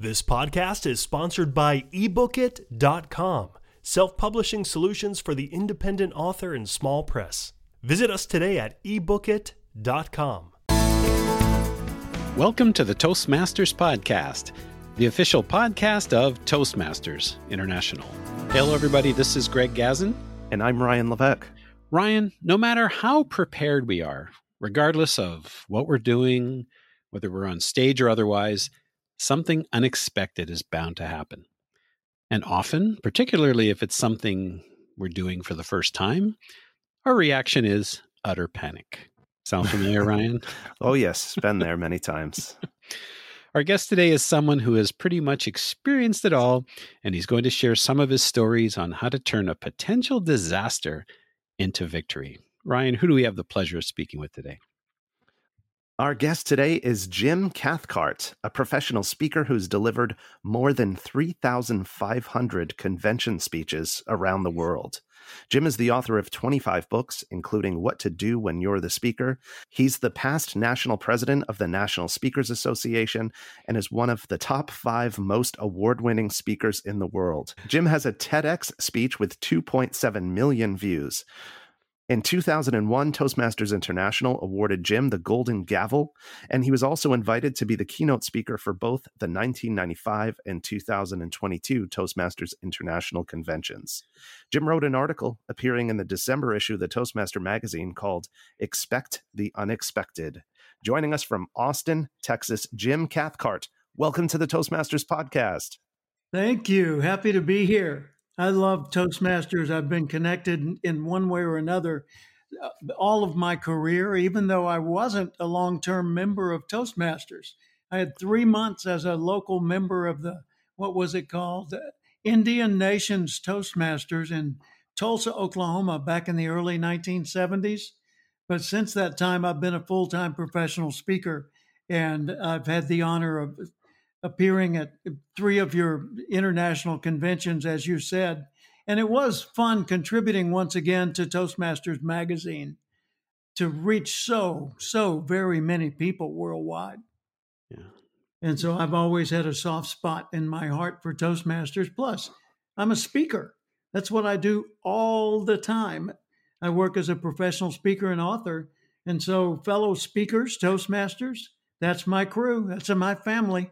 This podcast is sponsored by ebookit.com, self publishing solutions for the independent author and small press. Visit us today at ebookit.com. Welcome to the Toastmasters Podcast, the official podcast of Toastmasters International. Hello, everybody. This is Greg Gazin. And I'm Ryan Levesque. Ryan, no matter how prepared we are, regardless of what we're doing, whether we're on stage or otherwise, something unexpected is bound to happen. And often, particularly if it's something we're doing for the first time, our reaction is utter panic. Sound familiar, Ryan? oh, yes. Been there many times. Our guest today is someone who has pretty much experienced it all, and he's going to share some of his stories on how to turn a potential disaster into victory. Ryan, who do we have the pleasure of speaking with today? Our guest today is Jim Cathcart, a professional speaker who's delivered more than 3,500 convention speeches around the world. Jim is the author of 25 books, including What to Do When You're the Speaker. He's the past national president of the National Speakers Association and is one of the top five most award winning speakers in the world. Jim has a TEDx speech with 2.7 million views. In 2001, Toastmasters International awarded Jim the Golden Gavel, and he was also invited to be the keynote speaker for both the 1995 and 2022 Toastmasters International conventions. Jim wrote an article appearing in the December issue of the Toastmaster magazine called Expect the Unexpected. Joining us from Austin, Texas, Jim Cathcart. Welcome to the Toastmasters podcast. Thank you. Happy to be here. I love Toastmasters. I've been connected in one way or another uh, all of my career, even though I wasn't a long term member of Toastmasters. I had three months as a local member of the, what was it called? Indian Nations Toastmasters in Tulsa, Oklahoma, back in the early 1970s. But since that time, I've been a full time professional speaker, and I've had the honor of appearing at three of your international conventions, as you said. And it was fun contributing once again to Toastmasters Magazine to reach so, so very many people worldwide. Yeah. And so I've always had a soft spot in my heart for Toastmasters. Plus, I'm a speaker. That's what I do all the time. I work as a professional speaker and author. And so, fellow speakers, Toastmasters, that's my crew. That's my family.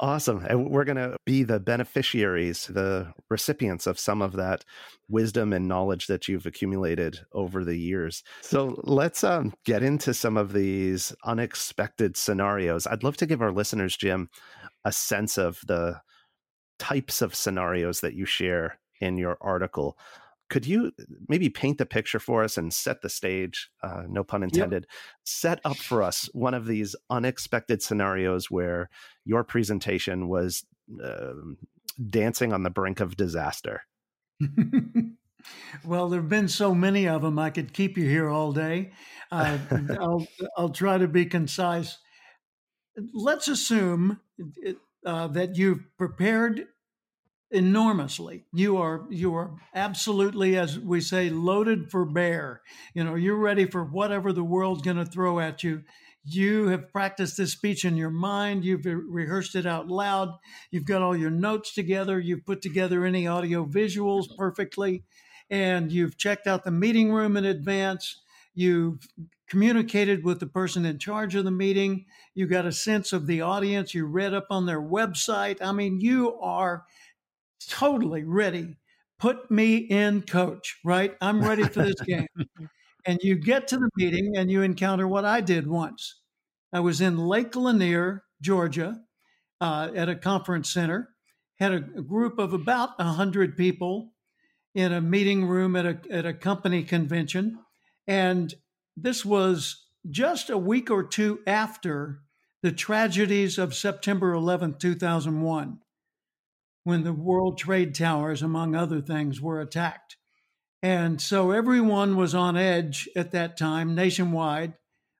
Awesome. And we're going to be the beneficiaries, the recipients of some of that wisdom and knowledge that you've accumulated over the years. So let's um, get into some of these unexpected scenarios. I'd love to give our listeners, Jim, a sense of the types of scenarios that you share in your article could you maybe paint the picture for us and set the stage uh, no pun intended yep. set up for us one of these unexpected scenarios where your presentation was uh, dancing on the brink of disaster? Well there have been so many of them i could keep you here all day. Uh, I'll, I'll try to be concise. Let's assume uh, that you've prepared enormously. You are you are absolutely, as we say, loaded for bear. You know, you're ready for whatever the world's going to throw at you. You have practiced this speech in your mind. You've rehearsed it out loud. You've got all your notes together. You've put together any audio visuals mm-hmm. perfectly, and you've checked out the meeting room in advance. You've communicated with the person in charge of the meeting. You got a sense of the audience. You read up on their website. I mean, you are totally ready. Put me in, coach, right? I'm ready for this game. and you get to the meeting and you encounter what I did once. I was in Lake Lanier, Georgia, uh, at a conference center, had a, a group of about 100 people in a meeting room at a, at a company convention. And this was just a week or two after the tragedies of September 11, 2001 when the World Trade Towers, among other things, were attacked. And so everyone was on edge at that time, nationwide.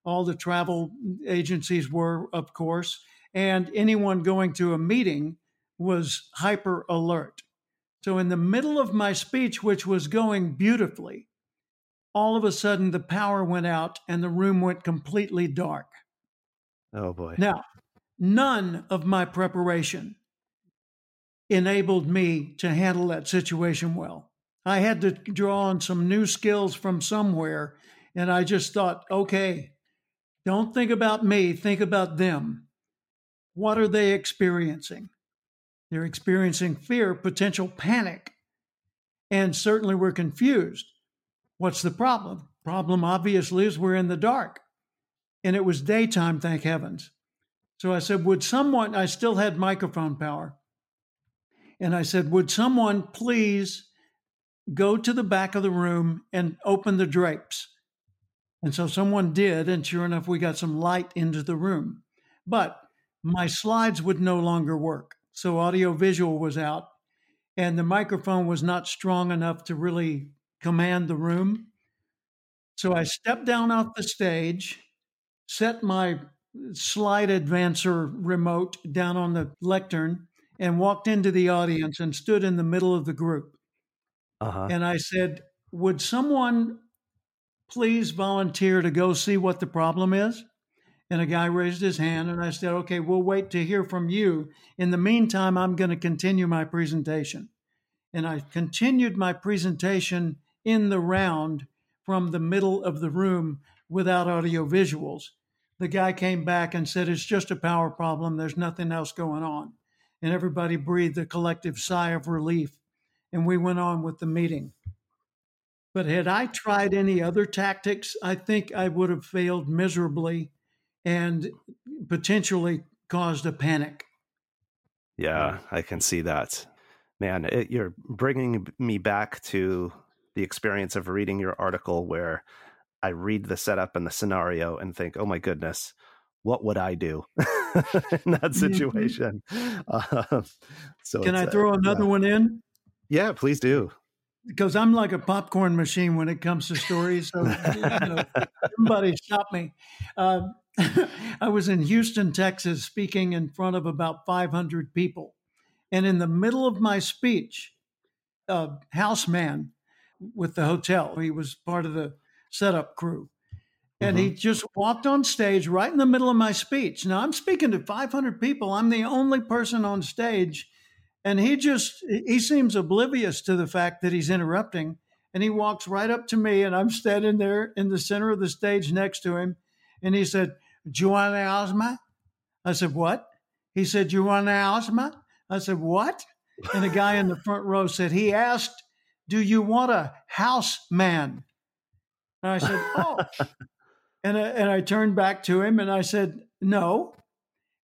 All the travel agencies were, of course, and anyone going to a meeting was hyper alert. So, in the middle of my speech, which was going beautifully, all of a sudden the power went out and the room went completely dark. Oh boy. Now, none of my preparation enabled me to handle that situation well. I had to draw on some new skills from somewhere. And I just thought, okay, don't think about me, think about them. What are they experiencing? They're experiencing fear, potential panic, and certainly we're confused. What's the problem? Problem obviously is we're in the dark. And it was daytime, thank heavens. So I said, Would someone, I still had microphone power. And I said, Would someone please go to the back of the room and open the drapes? And so someone did. And sure enough, we got some light into the room. But my slides would no longer work. So audio visual was out. And the microphone was not strong enough to really command the room. So I stepped down off the stage, set my slide advancer remote down on the lectern, and walked into the audience and stood in the middle of the group. Uh-huh. And I said, Would someone please volunteer to go see what the problem is? And a guy raised his hand, and I said, Okay, we'll wait to hear from you. In the meantime, I'm going to continue my presentation. And I continued my presentation in the round from the middle of the room without audio visuals. The guy came back and said, It's just a power problem. There's nothing else going on. And everybody breathed a collective sigh of relief. And we went on with the meeting. But had I tried any other tactics, I think I would have failed miserably and potentially caused a panic. Yeah, I can see that. Man, it, you're bringing me back to the experience of reading your article where I read the setup and the scenario and think, oh my goodness, what would I do in that mm-hmm. situation? Uh, so can I throw uh, another yeah. one in? Yeah, please do. Because I'm like a popcorn machine when it comes to stories. So you know, somebody stop me. Uh, I was in Houston, Texas, speaking in front of about 500 people. And in the middle of my speech, a houseman with the hotel. He was part of the setup crew. And mm-hmm. he just walked on stage right in the middle of my speech. Now I'm speaking to 500 people. I'm the only person on stage. And he just, he seems oblivious to the fact that he's interrupting. And he walks right up to me, and I'm standing there in the center of the stage next to him. And he said, Do you want an asthma? I said, What? He said, Do you want an asthma? I said, What? And the guy in the front row said, He asked do you want a house man? And I said, Oh. and, I, and I turned back to him and I said, No.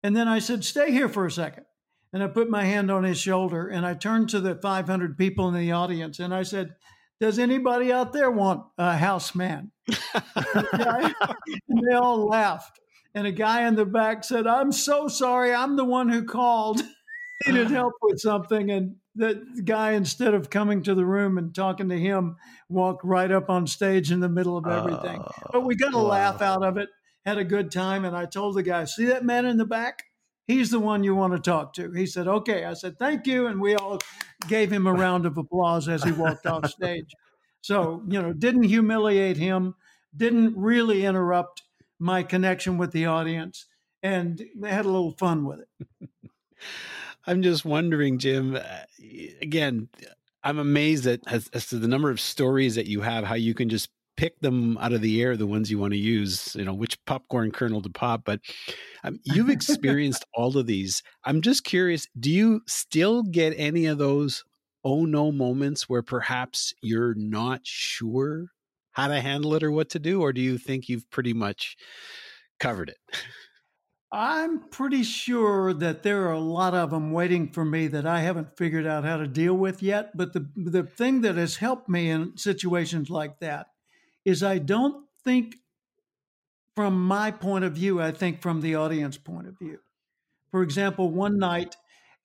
And then I said, Stay here for a second. And I put my hand on his shoulder and I turned to the 500 people in the audience and I said, Does anybody out there want a house man? and they all laughed. And a guy in the back said, I'm so sorry. I'm the one who called. needed help with something. And the guy, instead of coming to the room and talking to him, walked right up on stage in the middle of everything. Uh, but we got a wow. laugh out of it, had a good time. And I told the guy, see that man in the back? He's the one you want to talk to. He said, okay. I said, thank you. And we all gave him a round of applause as he walked off stage. So, you know, didn't humiliate him, didn't really interrupt my connection with the audience, and had a little fun with it. I'm just wondering, Jim. Uh, again, I'm amazed at as, as, to the number of stories that you have. How you can just pick them out of the air, the ones you want to use. You know which popcorn kernel to pop. But um, you've experienced all of these. I'm just curious. Do you still get any of those oh no moments where perhaps you're not sure how to handle it or what to do, or do you think you've pretty much covered it? I'm pretty sure that there are a lot of them waiting for me that I haven't figured out how to deal with yet. But the the thing that has helped me in situations like that is I don't think from my point of view. I think from the audience point of view. For example, one night,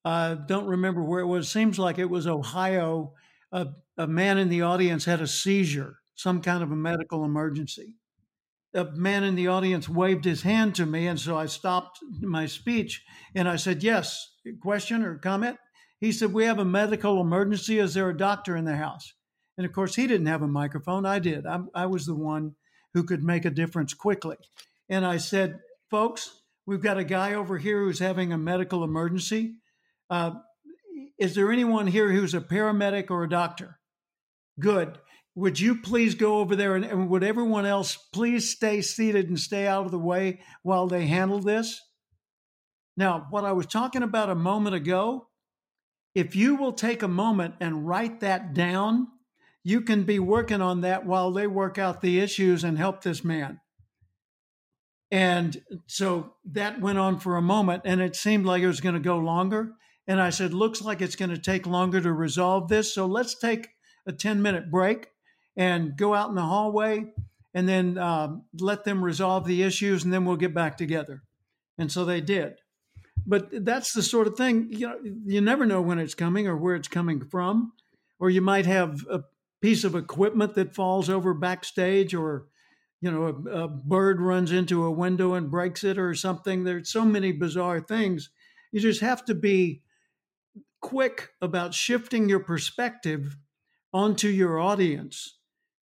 I uh, don't remember where it was. Seems like it was Ohio. A, a man in the audience had a seizure, some kind of a medical emergency a man in the audience waved his hand to me, and so I stopped my speech and I said, Yes, question or comment? He said, We have a medical emergency. Is there a doctor in the house? And of course, he didn't have a microphone. I did. I, I was the one who could make a difference quickly. And I said, Folks, we've got a guy over here who's having a medical emergency. Uh, is there anyone here who's a paramedic or a doctor? Good. Would you please go over there and, and would everyone else please stay seated and stay out of the way while they handle this? Now, what I was talking about a moment ago, if you will take a moment and write that down, you can be working on that while they work out the issues and help this man. And so that went on for a moment and it seemed like it was going to go longer. And I said, looks like it's going to take longer to resolve this. So let's take a 10 minute break and go out in the hallway and then um, let them resolve the issues and then we'll get back together. And so they did. But that's the sort of thing, you know, you never know when it's coming or where it's coming from. Or you might have a piece of equipment that falls over backstage or you know a, a bird runs into a window and breaks it or something there's so many bizarre things you just have to be quick about shifting your perspective onto your audience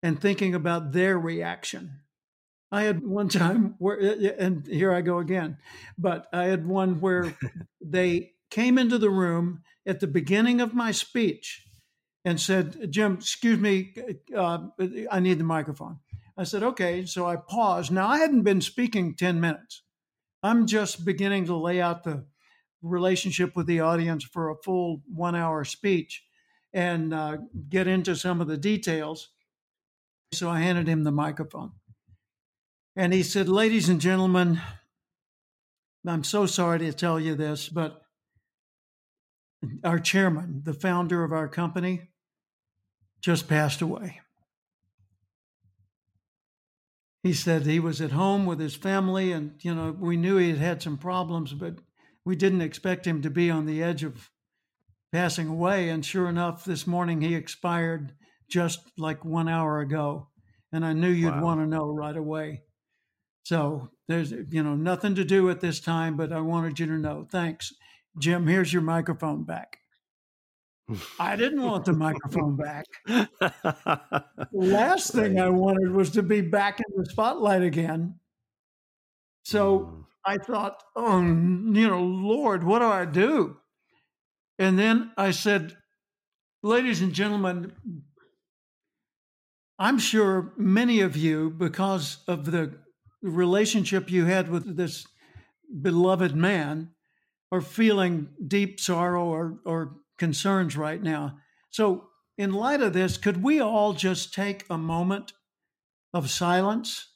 and thinking about their reaction. I had one time where, and here I go again, but I had one where they came into the room at the beginning of my speech and said, Jim, excuse me, uh, I need the microphone. I said, okay. So I paused. Now, I hadn't been speaking 10 minutes. I'm just beginning to lay out the relationship with the audience for a full one hour speech and uh, get into some of the details. So I handed him the microphone. And he said, Ladies and gentlemen, I'm so sorry to tell you this, but our chairman, the founder of our company, just passed away. He said he was at home with his family, and you know we knew he had had some problems, but we didn't expect him to be on the edge of passing away. And sure enough, this morning he expired just like one hour ago, and I knew you'd wow. want to know right away. So there's you know nothing to do at this time, but I wanted you to know. Thanks, Jim. Here's your microphone back. I didn't want the microphone back. the last thing I wanted was to be back in the spotlight again. So mm. I thought, oh, you know, Lord, what do I do? And then I said, ladies and gentlemen, I'm sure many of you, because of the relationship you had with this beloved man, are feeling deep sorrow or, or concerns right now. So, in light of this, could we all just take a moment of silence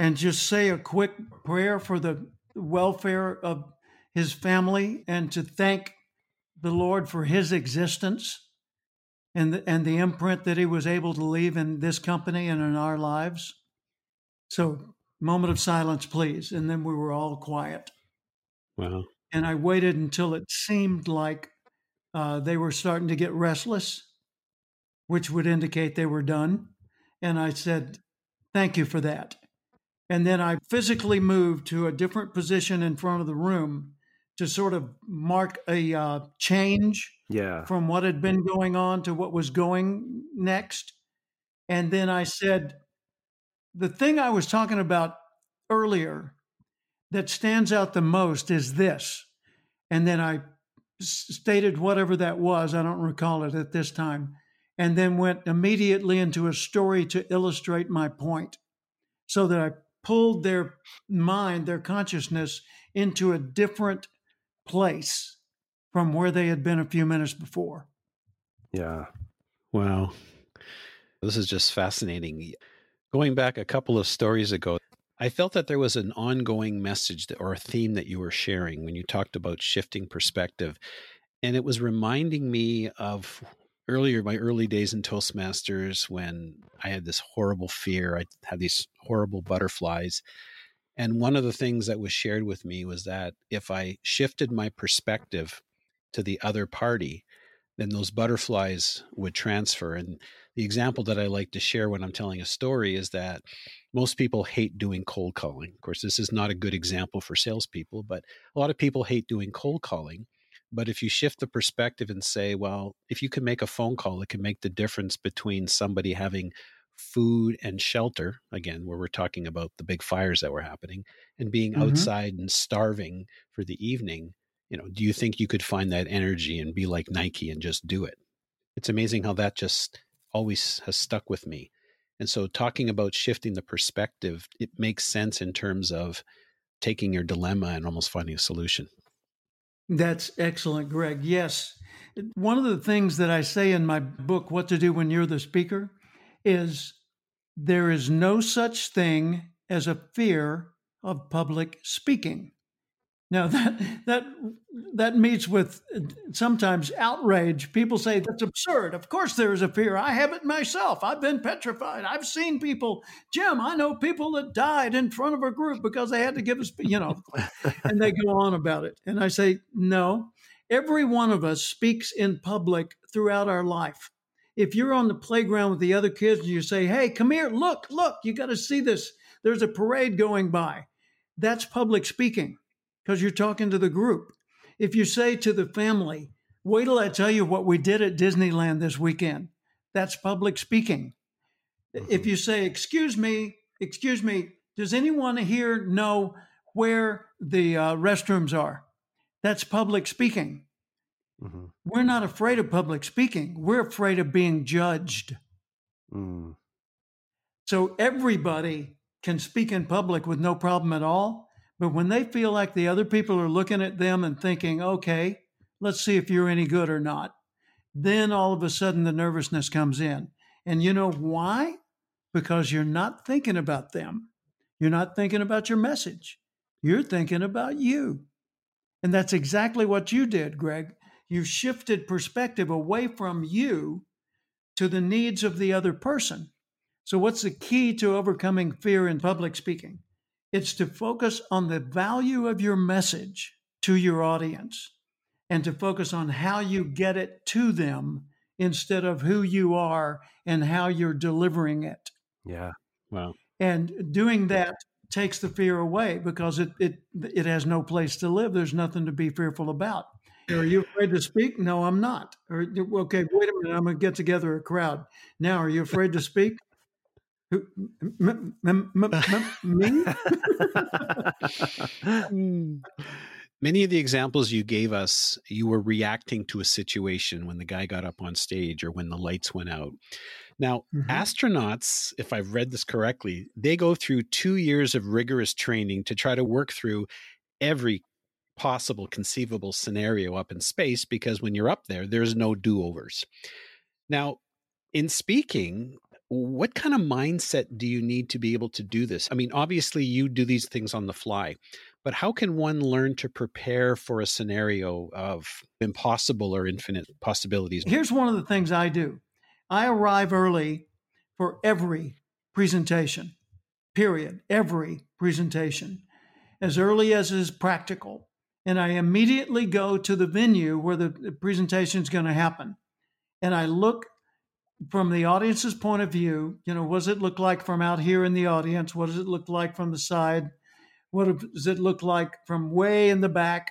and just say a quick prayer for the welfare of his family and to thank the Lord for his existence and the, and the imprint that he was able to leave in this company and in our lives? So, moment of silence, please. And then we were all quiet. Wow. And I waited until it seemed like uh, they were starting to get restless, which would indicate they were done. And I said, Thank you for that. And then I physically moved to a different position in front of the room to sort of mark a uh, change yeah. from what had been going on to what was going next. And then I said, the thing I was talking about earlier that stands out the most is this. And then I stated whatever that was. I don't recall it at this time. And then went immediately into a story to illustrate my point so that I pulled their mind, their consciousness into a different place from where they had been a few minutes before. Yeah. Wow. This is just fascinating. Going back a couple of stories ago, I felt that there was an ongoing message or a theme that you were sharing when you talked about shifting perspective. And it was reminding me of earlier, my early days in Toastmasters when I had this horrible fear. I had these horrible butterflies. And one of the things that was shared with me was that if I shifted my perspective to the other party, then those butterflies would transfer. And the example that I like to share when I'm telling a story is that most people hate doing cold calling. Of course, this is not a good example for salespeople, but a lot of people hate doing cold calling. But if you shift the perspective and say, well, if you can make a phone call, it can make the difference between somebody having food and shelter, again, where we're talking about the big fires that were happening, and being Mhm. outside and starving for the evening, you know, do you think you could find that energy and be like Nike and just do it? It's amazing how that just always has stuck with me. And so, talking about shifting the perspective, it makes sense in terms of taking your dilemma and almost finding a solution. That's excellent, Greg. Yes. One of the things that I say in my book, What to Do When You're the Speaker, is there is no such thing as a fear of public speaking. Now that that that meets with sometimes outrage. People say that's absurd. Of course there is a fear. I have it myself. I've been petrified. I've seen people, Jim, I know people that died in front of a group because they had to give us, you know, and they go on about it. And I say, no, every one of us speaks in public throughout our life. If you're on the playground with the other kids and you say, hey, come here, look, look, you got to see this. There's a parade going by. That's public speaking because you're talking to the group. If you say to the family, wait till I tell you what we did at Disneyland this weekend, that's public speaking. If you say, excuse me, excuse me, does anyone here know where the uh, restrooms are? That's public speaking. Mhm. We're not afraid of public speaking. We're afraid of being judged. Mm. So everybody can speak in public with no problem at all. But when they feel like the other people are looking at them and thinking, okay, let's see if you're any good or not, then all of a sudden the nervousness comes in. And you know why? Because you're not thinking about them. You're not thinking about your message. You're thinking about you. And that's exactly what you did, Greg. You shifted perspective away from you to the needs of the other person. So, what's the key to overcoming fear in public speaking? It's to focus on the value of your message to your audience and to focus on how you get it to them instead of who you are and how you're delivering it. Yeah. Wow. And doing that takes the fear away because it, it, it has no place to live. There's nothing to be fearful about. Are you afraid to speak? No, I'm not. Or, okay, wait a minute. I'm going to get together a crowd. Now, are you afraid to speak? Who, m- m- m- me? Many of the examples you gave us, you were reacting to a situation when the guy got up on stage or when the lights went out. Now, Mhm. astronauts, if I've read this correctly, they go through two years of rigorous training to try to work through every possible conceivable scenario up in space because when you're up there, there's no do overs. Now, in speaking, what kind of mindset do you need to be able to do this? I mean, obviously, you do these things on the fly, but how can one learn to prepare for a scenario of impossible or infinite possibilities? Here's one of the things I do I arrive early for every presentation, period, every presentation, as early as is practical. And I immediately go to the venue where the presentation is going to happen. And I look from the audience's point of view, you know, what does it look like from out here in the audience? What does it look like from the side? What does it look like from way in the back?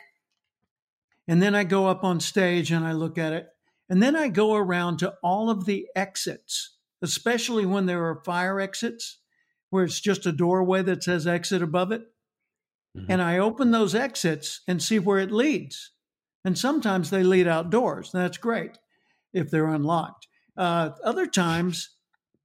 And then I go up on stage and I look at it. And then I go around to all of the exits, especially when there are fire exits where it's just a doorway that says exit above it. Mhm. And I open those exits and see where it leads. And sometimes they lead outdoors. That's great if they're unlocked. Uh, other times,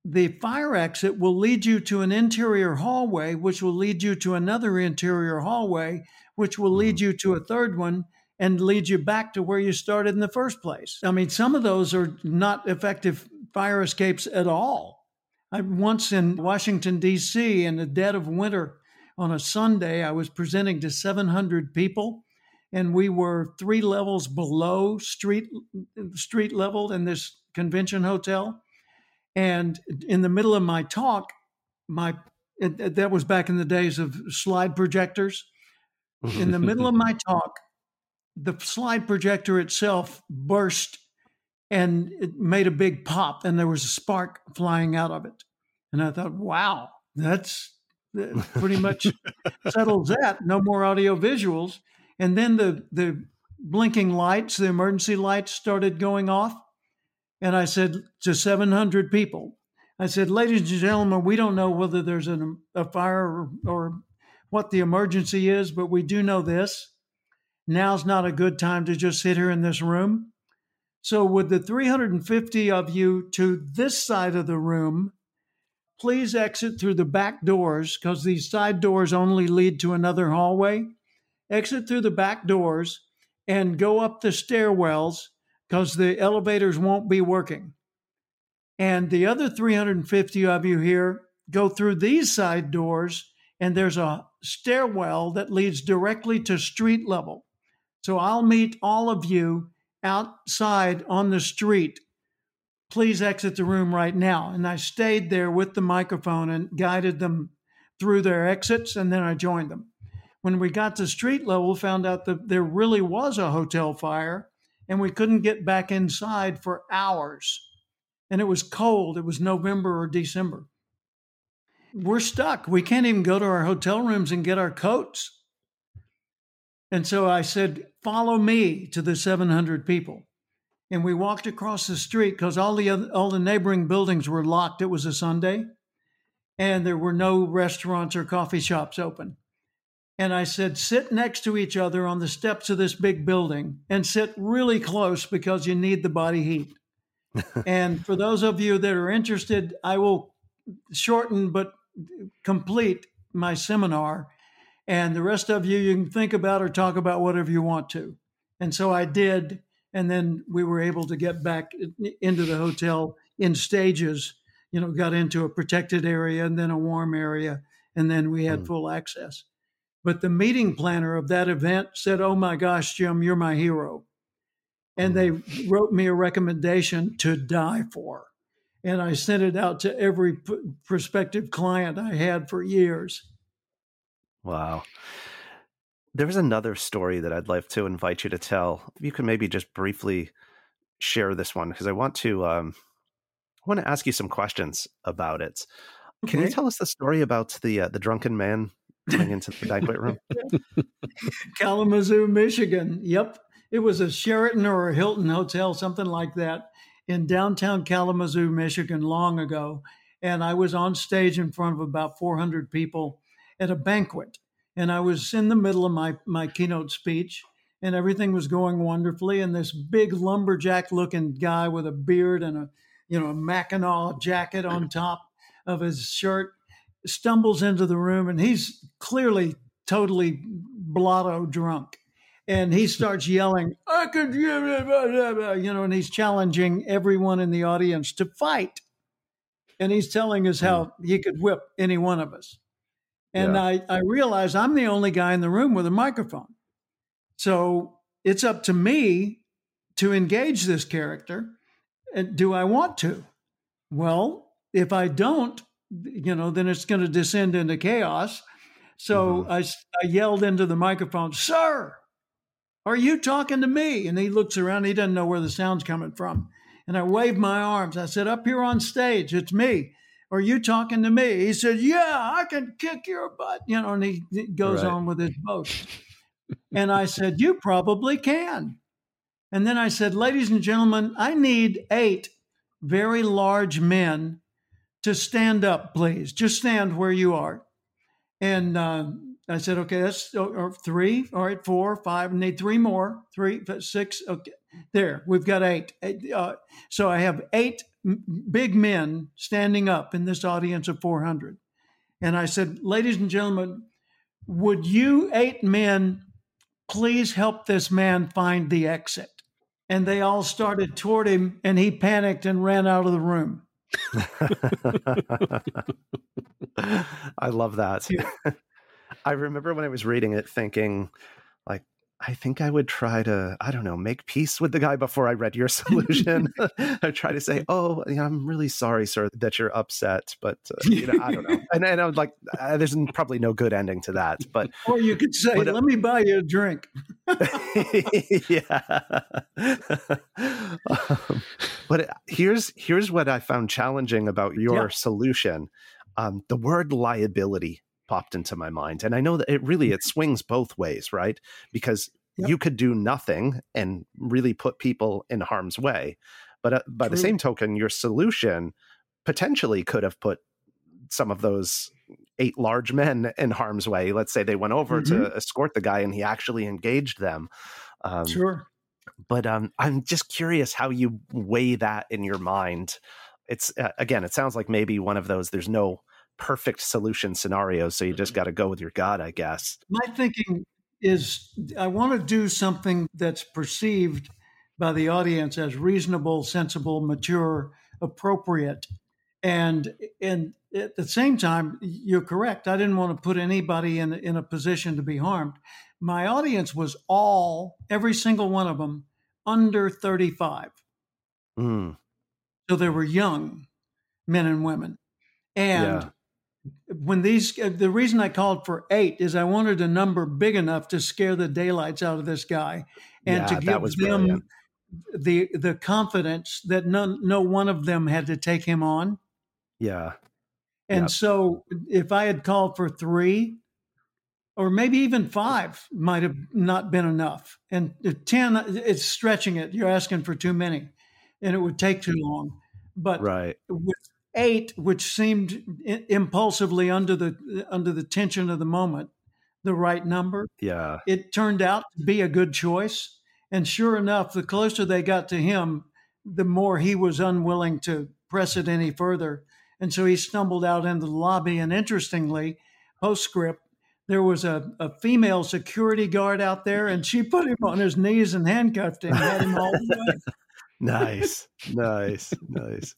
the fire exit will lead you to an interior hallway, which will lead you to another interior hallway, which will lead you to a third one and lead you back to where you started in the first place. I mean, some of those are not effective fire escapes at all. I once in Washington, D.C., in the dead of winter on a Sunday, I was presenting to 700 people, and we were three levels below street street level in this convention hotel. And in the middle of my talk, my it, that was back in the days of slide projectors. In the middle of my talk, the slide projector itself burst and it made a big pop, and there was a spark flying out of it. And I thought, wow, that's that pretty much settles that. No more audio visuals. And then the the blinking lights, the emergency lights started going off. And I said to 700 people, I said, ladies and gentlemen, we don't know whether there's an, a fire or, or what the emergency is, but we do know this. Now's not a good time to just sit here in this room. So, with the 350 of you to this side of the room, please exit through the back doors because these side doors only lead to another hallway. Exit through the back doors and go up the stairwells because the elevators won't be working. And the other 350 of you here go through these side doors, and there's a stairwell that leads directly to street level. So I'll meet all of you outside on the street. Please exit the room right now. And I stayed there with the microphone and guided them through their exits, and then I joined them. When we got to street level, found out that there really was a hotel fire, and we couldn't get back inside for hours. And it was cold. It was November or December. We're stuck. We can't even go to our hotel rooms and get our coats. And so I said, Follow me to the 700 people. And we walked across the street because all the other, all the neighboring buildings were locked. It was a Sunday, and there were no restaurants or coffee shops open. And I said, sit next to each other on the steps of this big building and sit really close because you need the body heat. and for those of you that are interested, I will shorten but complete my seminar and the rest of you, you can think about or talk about whatever you want to. And so I did. And then we were able to get back into the hotel in stages, you know, got into a protected area and then a warm area. And then we had mm. full access. But the meeting planner of that event said, Oh my gosh, Jim, you're my hero. And they mm. wrote me a recommendation to die for. And I sent it out to every p- prospective client I had for years. Wow. There was another story that I'd like to invite you to tell. If you could maybe just briefly share this one, because I want to um, I want to ask you some questions about it. Can you tell us the story about the uh, the drunken man coming into the banquet room? Kalamazoo, Michigan. Yep, it was a Sheraton or a Hilton hotel, something like that, in downtown Kalamazoo, Michigan, long ago. And I was on stage in front of about 400 people at a banquet. And I was in the middle of my, my keynote speech, and everything was going wonderfully. And this big lumberjack looking guy with a beard and a you know a Mackinaw jacket on top of his shirt stumbles into the room, and he's clearly totally blotto drunk. And he starts yelling, I could, you know, and he's challenging everyone in the audience to fight. And he's telling us how hmm. he could whip any one of us. And yeah. I, I realize I'm the only guy in the room with a microphone. So it's up to me to engage this character. And do I want to? Well, if I don't, you know, then it's going to descend into chaos. So mm-hmm. I, I yelled into the microphone, Sir, are you talking to me? And he looks around, he doesn't know where the sound's coming from. And I waved my arms. I said, Up here on stage, it's me. Are you talking to me? He said, Yeah, I can kick your butt. You know, and he, goes right. on with his boast. and I said, You probably can. And then I said, Ladies and gentlemen, I need eight very large men to stand up, please. Just stand where you are. And uh, I said, okay, that's or, or three. All right, four, five. Need three more. Three, six. Okay, there. We've got eight. Uh, so I have eight big men standing up in this audience of 400. And I said, Ladies and gentlemen, would you eight men please help this man find the exit? And they all started toward him, and he panicked and ran out of the room. I love that. I remember when I was reading it thinking, like, I think I would try to, I don't know, make peace with the guy before I read your solution. I try to say, "Oh, I'm really sorry, sir, that you're upset," but uh, you know, I don't know. And, and I was like, uh, "There's probably no good ending to that." But or you could say, but, uh "Let me buy you a drink." yeah. um, but here's here's what I found challenging about your yeah. solution: um, the word liability popped into my mind and i know that it really it swings both ways right because yep. you could do nothing and really put people in harm's way but uh, by True. the same token your solution potentially could have put some of those eight large men in harm's way. Let's say they went over mm-hmm. to escort the guy and he actually engaged them. Um, sure. But um, I'm just curious how you weigh that in your mind. It's uh, again, it sounds like maybe one of those. There's no perfect solution scenarios, so you just mm-hmm. got to go with your gut, I guess. My thinking is, I want to do something that's perceived by the audience as reasonable, sensible, mature, appropriate, and and at the same time, you're correct. I didn't want to put anybody in in a position to be harmed. My audience was all, every single one of them, under 35. Mm. So they were young men and women. And yeah. When these, uh, the reason I called for eight is I wanted a number big enough to scare the daylights out of this guy and yeah, to give them brilliant. the the confidence that none, no one of them had to take him on. Yeah. And yep. so if I had called for three, or maybe even five might have not been enough. And 10, it's stretching it. You're asking for too many, and it would take too long. But right. with eight, which seemed impulsively under the under the tension of the moment, the right number. Yeah. It turned out to be a good choice. And sure enough, the closer they got to him, the more he was unwilling to press it any further. And so he stumbled out into the lobby. And interestingly, postscript, there was a, a female security guard out there, and she put him on his knees and handcuffed him, had him all the way. nice, nice, nice.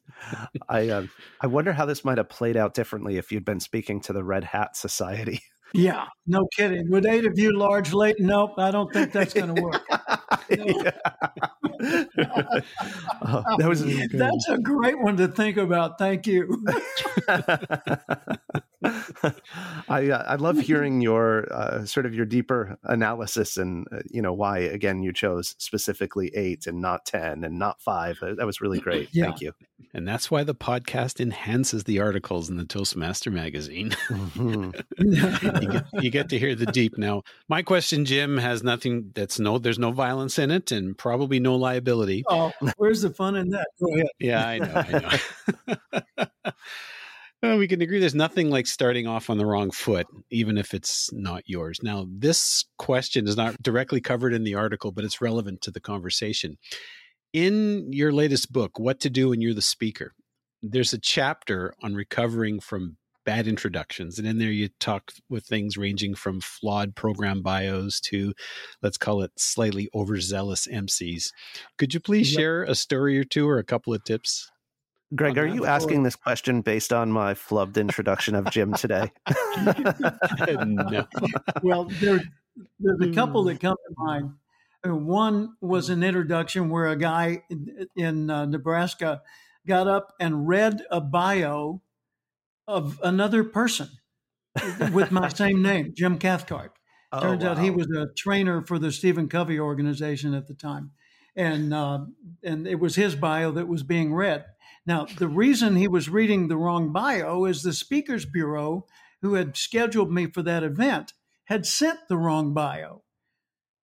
I um, I wonder how this might have played out differently if you'd been speaking to the Red Hat Society. Yeah, no kidding. Would eight of you large late? Nope, I don't think that's going to work. oh, that was that's a great one to think about. Thank you. I uh, I love hearing your uh, sort of your deeper analysis and uh, you know why again you chose specifically eight and not ten and not five. That was really great. Yeah. Thank you. And that's why the podcast enhances the articles in the Toastmaster magazine. Mm-hmm. you, get, you, get, to hear the deep. Now, my question, Jim, has nothing. That's no. There's no violence in it, and probably no liability. Oh, where's the fun in that? Go ahead. Yeah, I know. I know. Well, we can agree there's nothing like starting off on the wrong foot, even if it's not yours. Now, this question is not directly covered in the article, but it's relevant to the conversation. In your latest book, What to Do When You're the Speaker, there's a chapter on recovering from bad introductions. And in there, you talk with things ranging from flawed program bios to, let's call it, slightly overzealous MCs. Could you please yep. share a story or two or a couple of tips? Greg, are you asking this question based on my flubbed introduction of Jim today? no. Well, there, there's a couple that come to mind. Uh, one was an introduction where a guy in, in uh, Nebraska got up and read a bio of another person with my same name, Jim Cathcart. Oh, Turns wow. out he was a trainer for the Stephen Covey organization at the time, and uh, and it was his bio that was being read. Now, the reason he was reading the wrong bio is the Speakers Bureau, who had scheduled me for that event, had sent the wrong bio.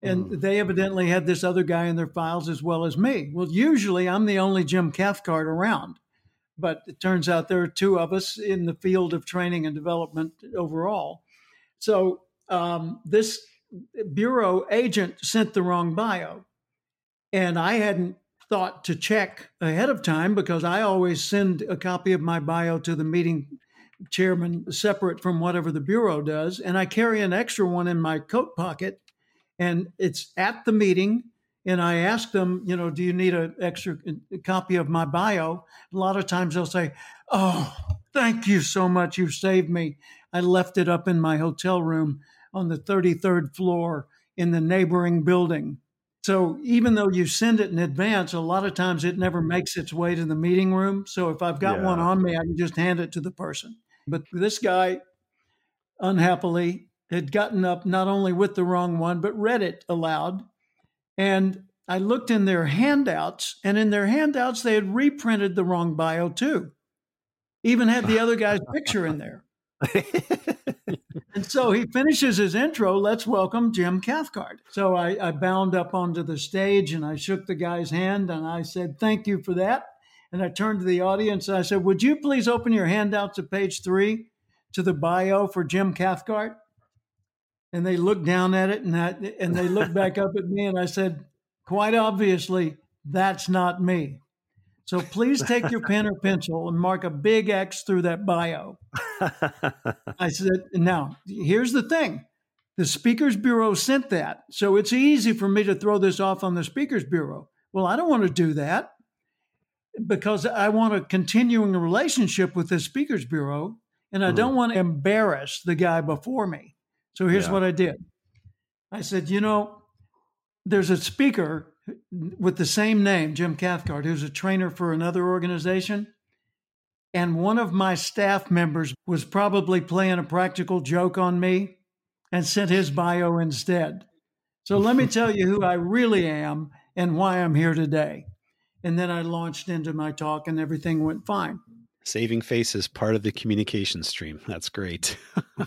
And mm. they evidently had this other guy in their files as well as me. Well, usually I'm the only Jim Cathcart around, but it turns out there are two of us in the field of training and development overall. So um, this bureau agent sent the wrong bio. And I hadn't thought to check ahead of time because I always send a copy of my bio to the meeting chairman separate from whatever the bureau does. And I carry an extra one in my coat pocket and it's at the meeting. And I ask them, you know, do you need an extra copy of my bio? A lot of times they'll say, oh, thank you so much. You saved me. I left it up in my hotel room on the 33rd floor in the neighboring building. So even though you send it in advance, a lot of times it never makes its way to the meeting room. So if I've got yeah. one on me, I can just hand it to the person. But this guy, unhappily, had gotten up not only with the wrong one, but read it aloud. And I looked in their handouts, and in their handouts, they had reprinted the wrong bio too. Even had the other guy's picture in there. and so he finishes his intro. Let's welcome Jim Cathcart. So I, I, bound up onto the stage and I shook the guy's hand and I said, Thank you for that. And I turned to the audience and I said, Would you please open your handouts to page three to the bio for Jim Cathcart? And they looked down at it and, I, and they looked back up at me and I said, Quite obviously, that's not me. So please take your pen or pencil and mark a big X through that bio. I said, Now, here's the thing the Speakers Bureau sent that. So it's easy for me to throw this off on the Speakers Bureau. Well, I don't want to do that because I want a continuing relationship with the Speakers Bureau and I don't hmm. want to embarrass the guy before me. So here's yeah. what I did I said, you know, there's a speaker with the same name, Jim Cathcart, who's a trainer for another organization. And one of my staff members was probably playing a practical joke on me and sent his bio instead. So let me tell you who I really am and why I'm here today. And then I launched into my talk and everything went fine. Saving face is part of the communication stream. That's great.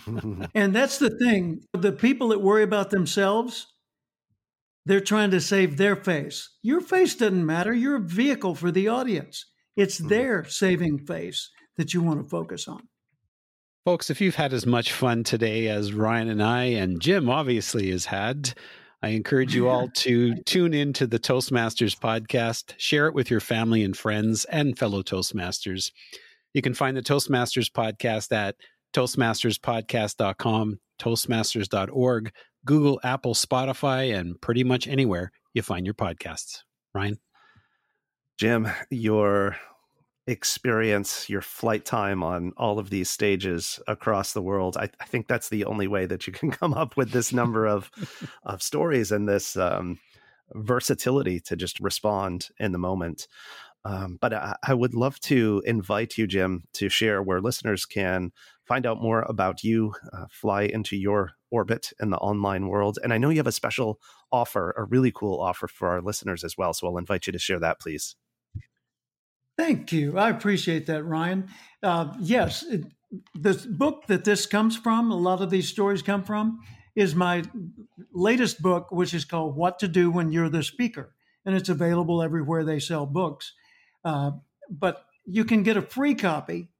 and that's the thing. The people that worry about themselves, they're trying to save their face. Your face doesn't matter. You're a vehicle for the audience. It's hmm. their saving face that you want to focus on. Folks, if you've had as much fun today as Ryan and I, and Jim obviously has had, I encourage you all to tune in to the Toastmasters podcast, share it with your family and friends and fellow Toastmasters. You can find the Toastmasters podcast at toastmasterspodcast.com, toastmasters.org, Google, Apple, Spotify, and pretty much anywhere you find your podcasts. Ryan? Jim, your experience your flight time on all of these stages across the world. I, I, think that's the only way that you can come up with this number of of stories and this um, versatility to just respond in the moment. Um, but I, I, would love to invite you, Jim, to share where listeners can find out more about you, uh, fly into your orbit in the online world. And I know you have a special offer, a really cool offer for our listeners as well. So I'll invite you to share that, please. Thank you. I appreciate that, Ryan. Uh, yes, it, the book that this comes from, a lot of these stories come from, is my latest book, which is called What to Do When You're the Speaker. And it's available everywhere they sell books. Uh, but you can get a free copy.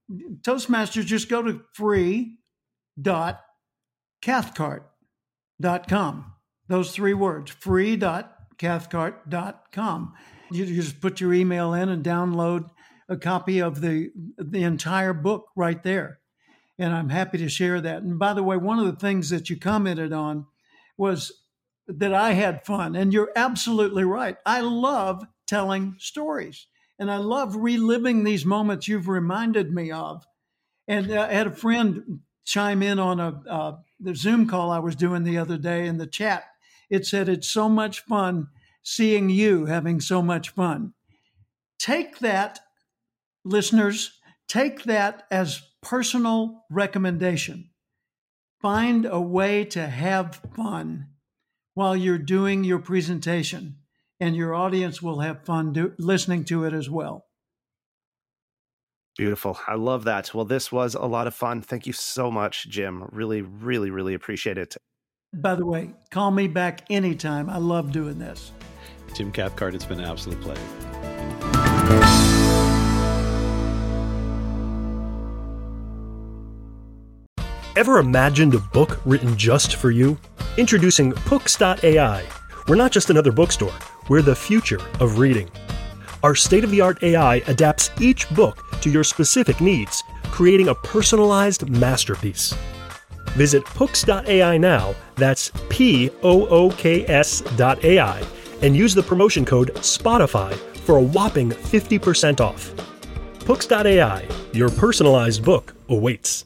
Toastmasters, just go to free.cathcart.com. Those three words, free.cathcart.com you just put your email in and download a copy of the the entire book right there. And i'm happy to share that. And by the way one of the things that you commented on was that i had fun. And you're absolutely right. I love telling stories and i love reliving these moments you've reminded me of and uh, i had a friend chime in on a uh, the zoom call i was doing the other day in the chat it said it's so much fun seeing you having so much fun. Take that, listeners, take that as personal recommendation. Find a way to have fun while you're doing your presentation, and your audience will have fun do- listening to it as well. Beautiful. I love that. Well, this was a lot of fun. Thank you so much, Jim. Really, really, really appreciate it. By the way, call me back anytime. I love doing this. Jim Cathcart, it's been an absolute pleasure. Ever imagined a book written just for you? Introducing Pooks.ai. We're not just another bookstore, we're the future of reading. Our state of the art AI adapts each book to your specific needs, creating a personalized masterpiece. Visit Pooks.ai now, that's P O O K S.ai, and use the promotion code SPOTIFY for a whopping 50% off. Pooks.ai, your personalized book awaits.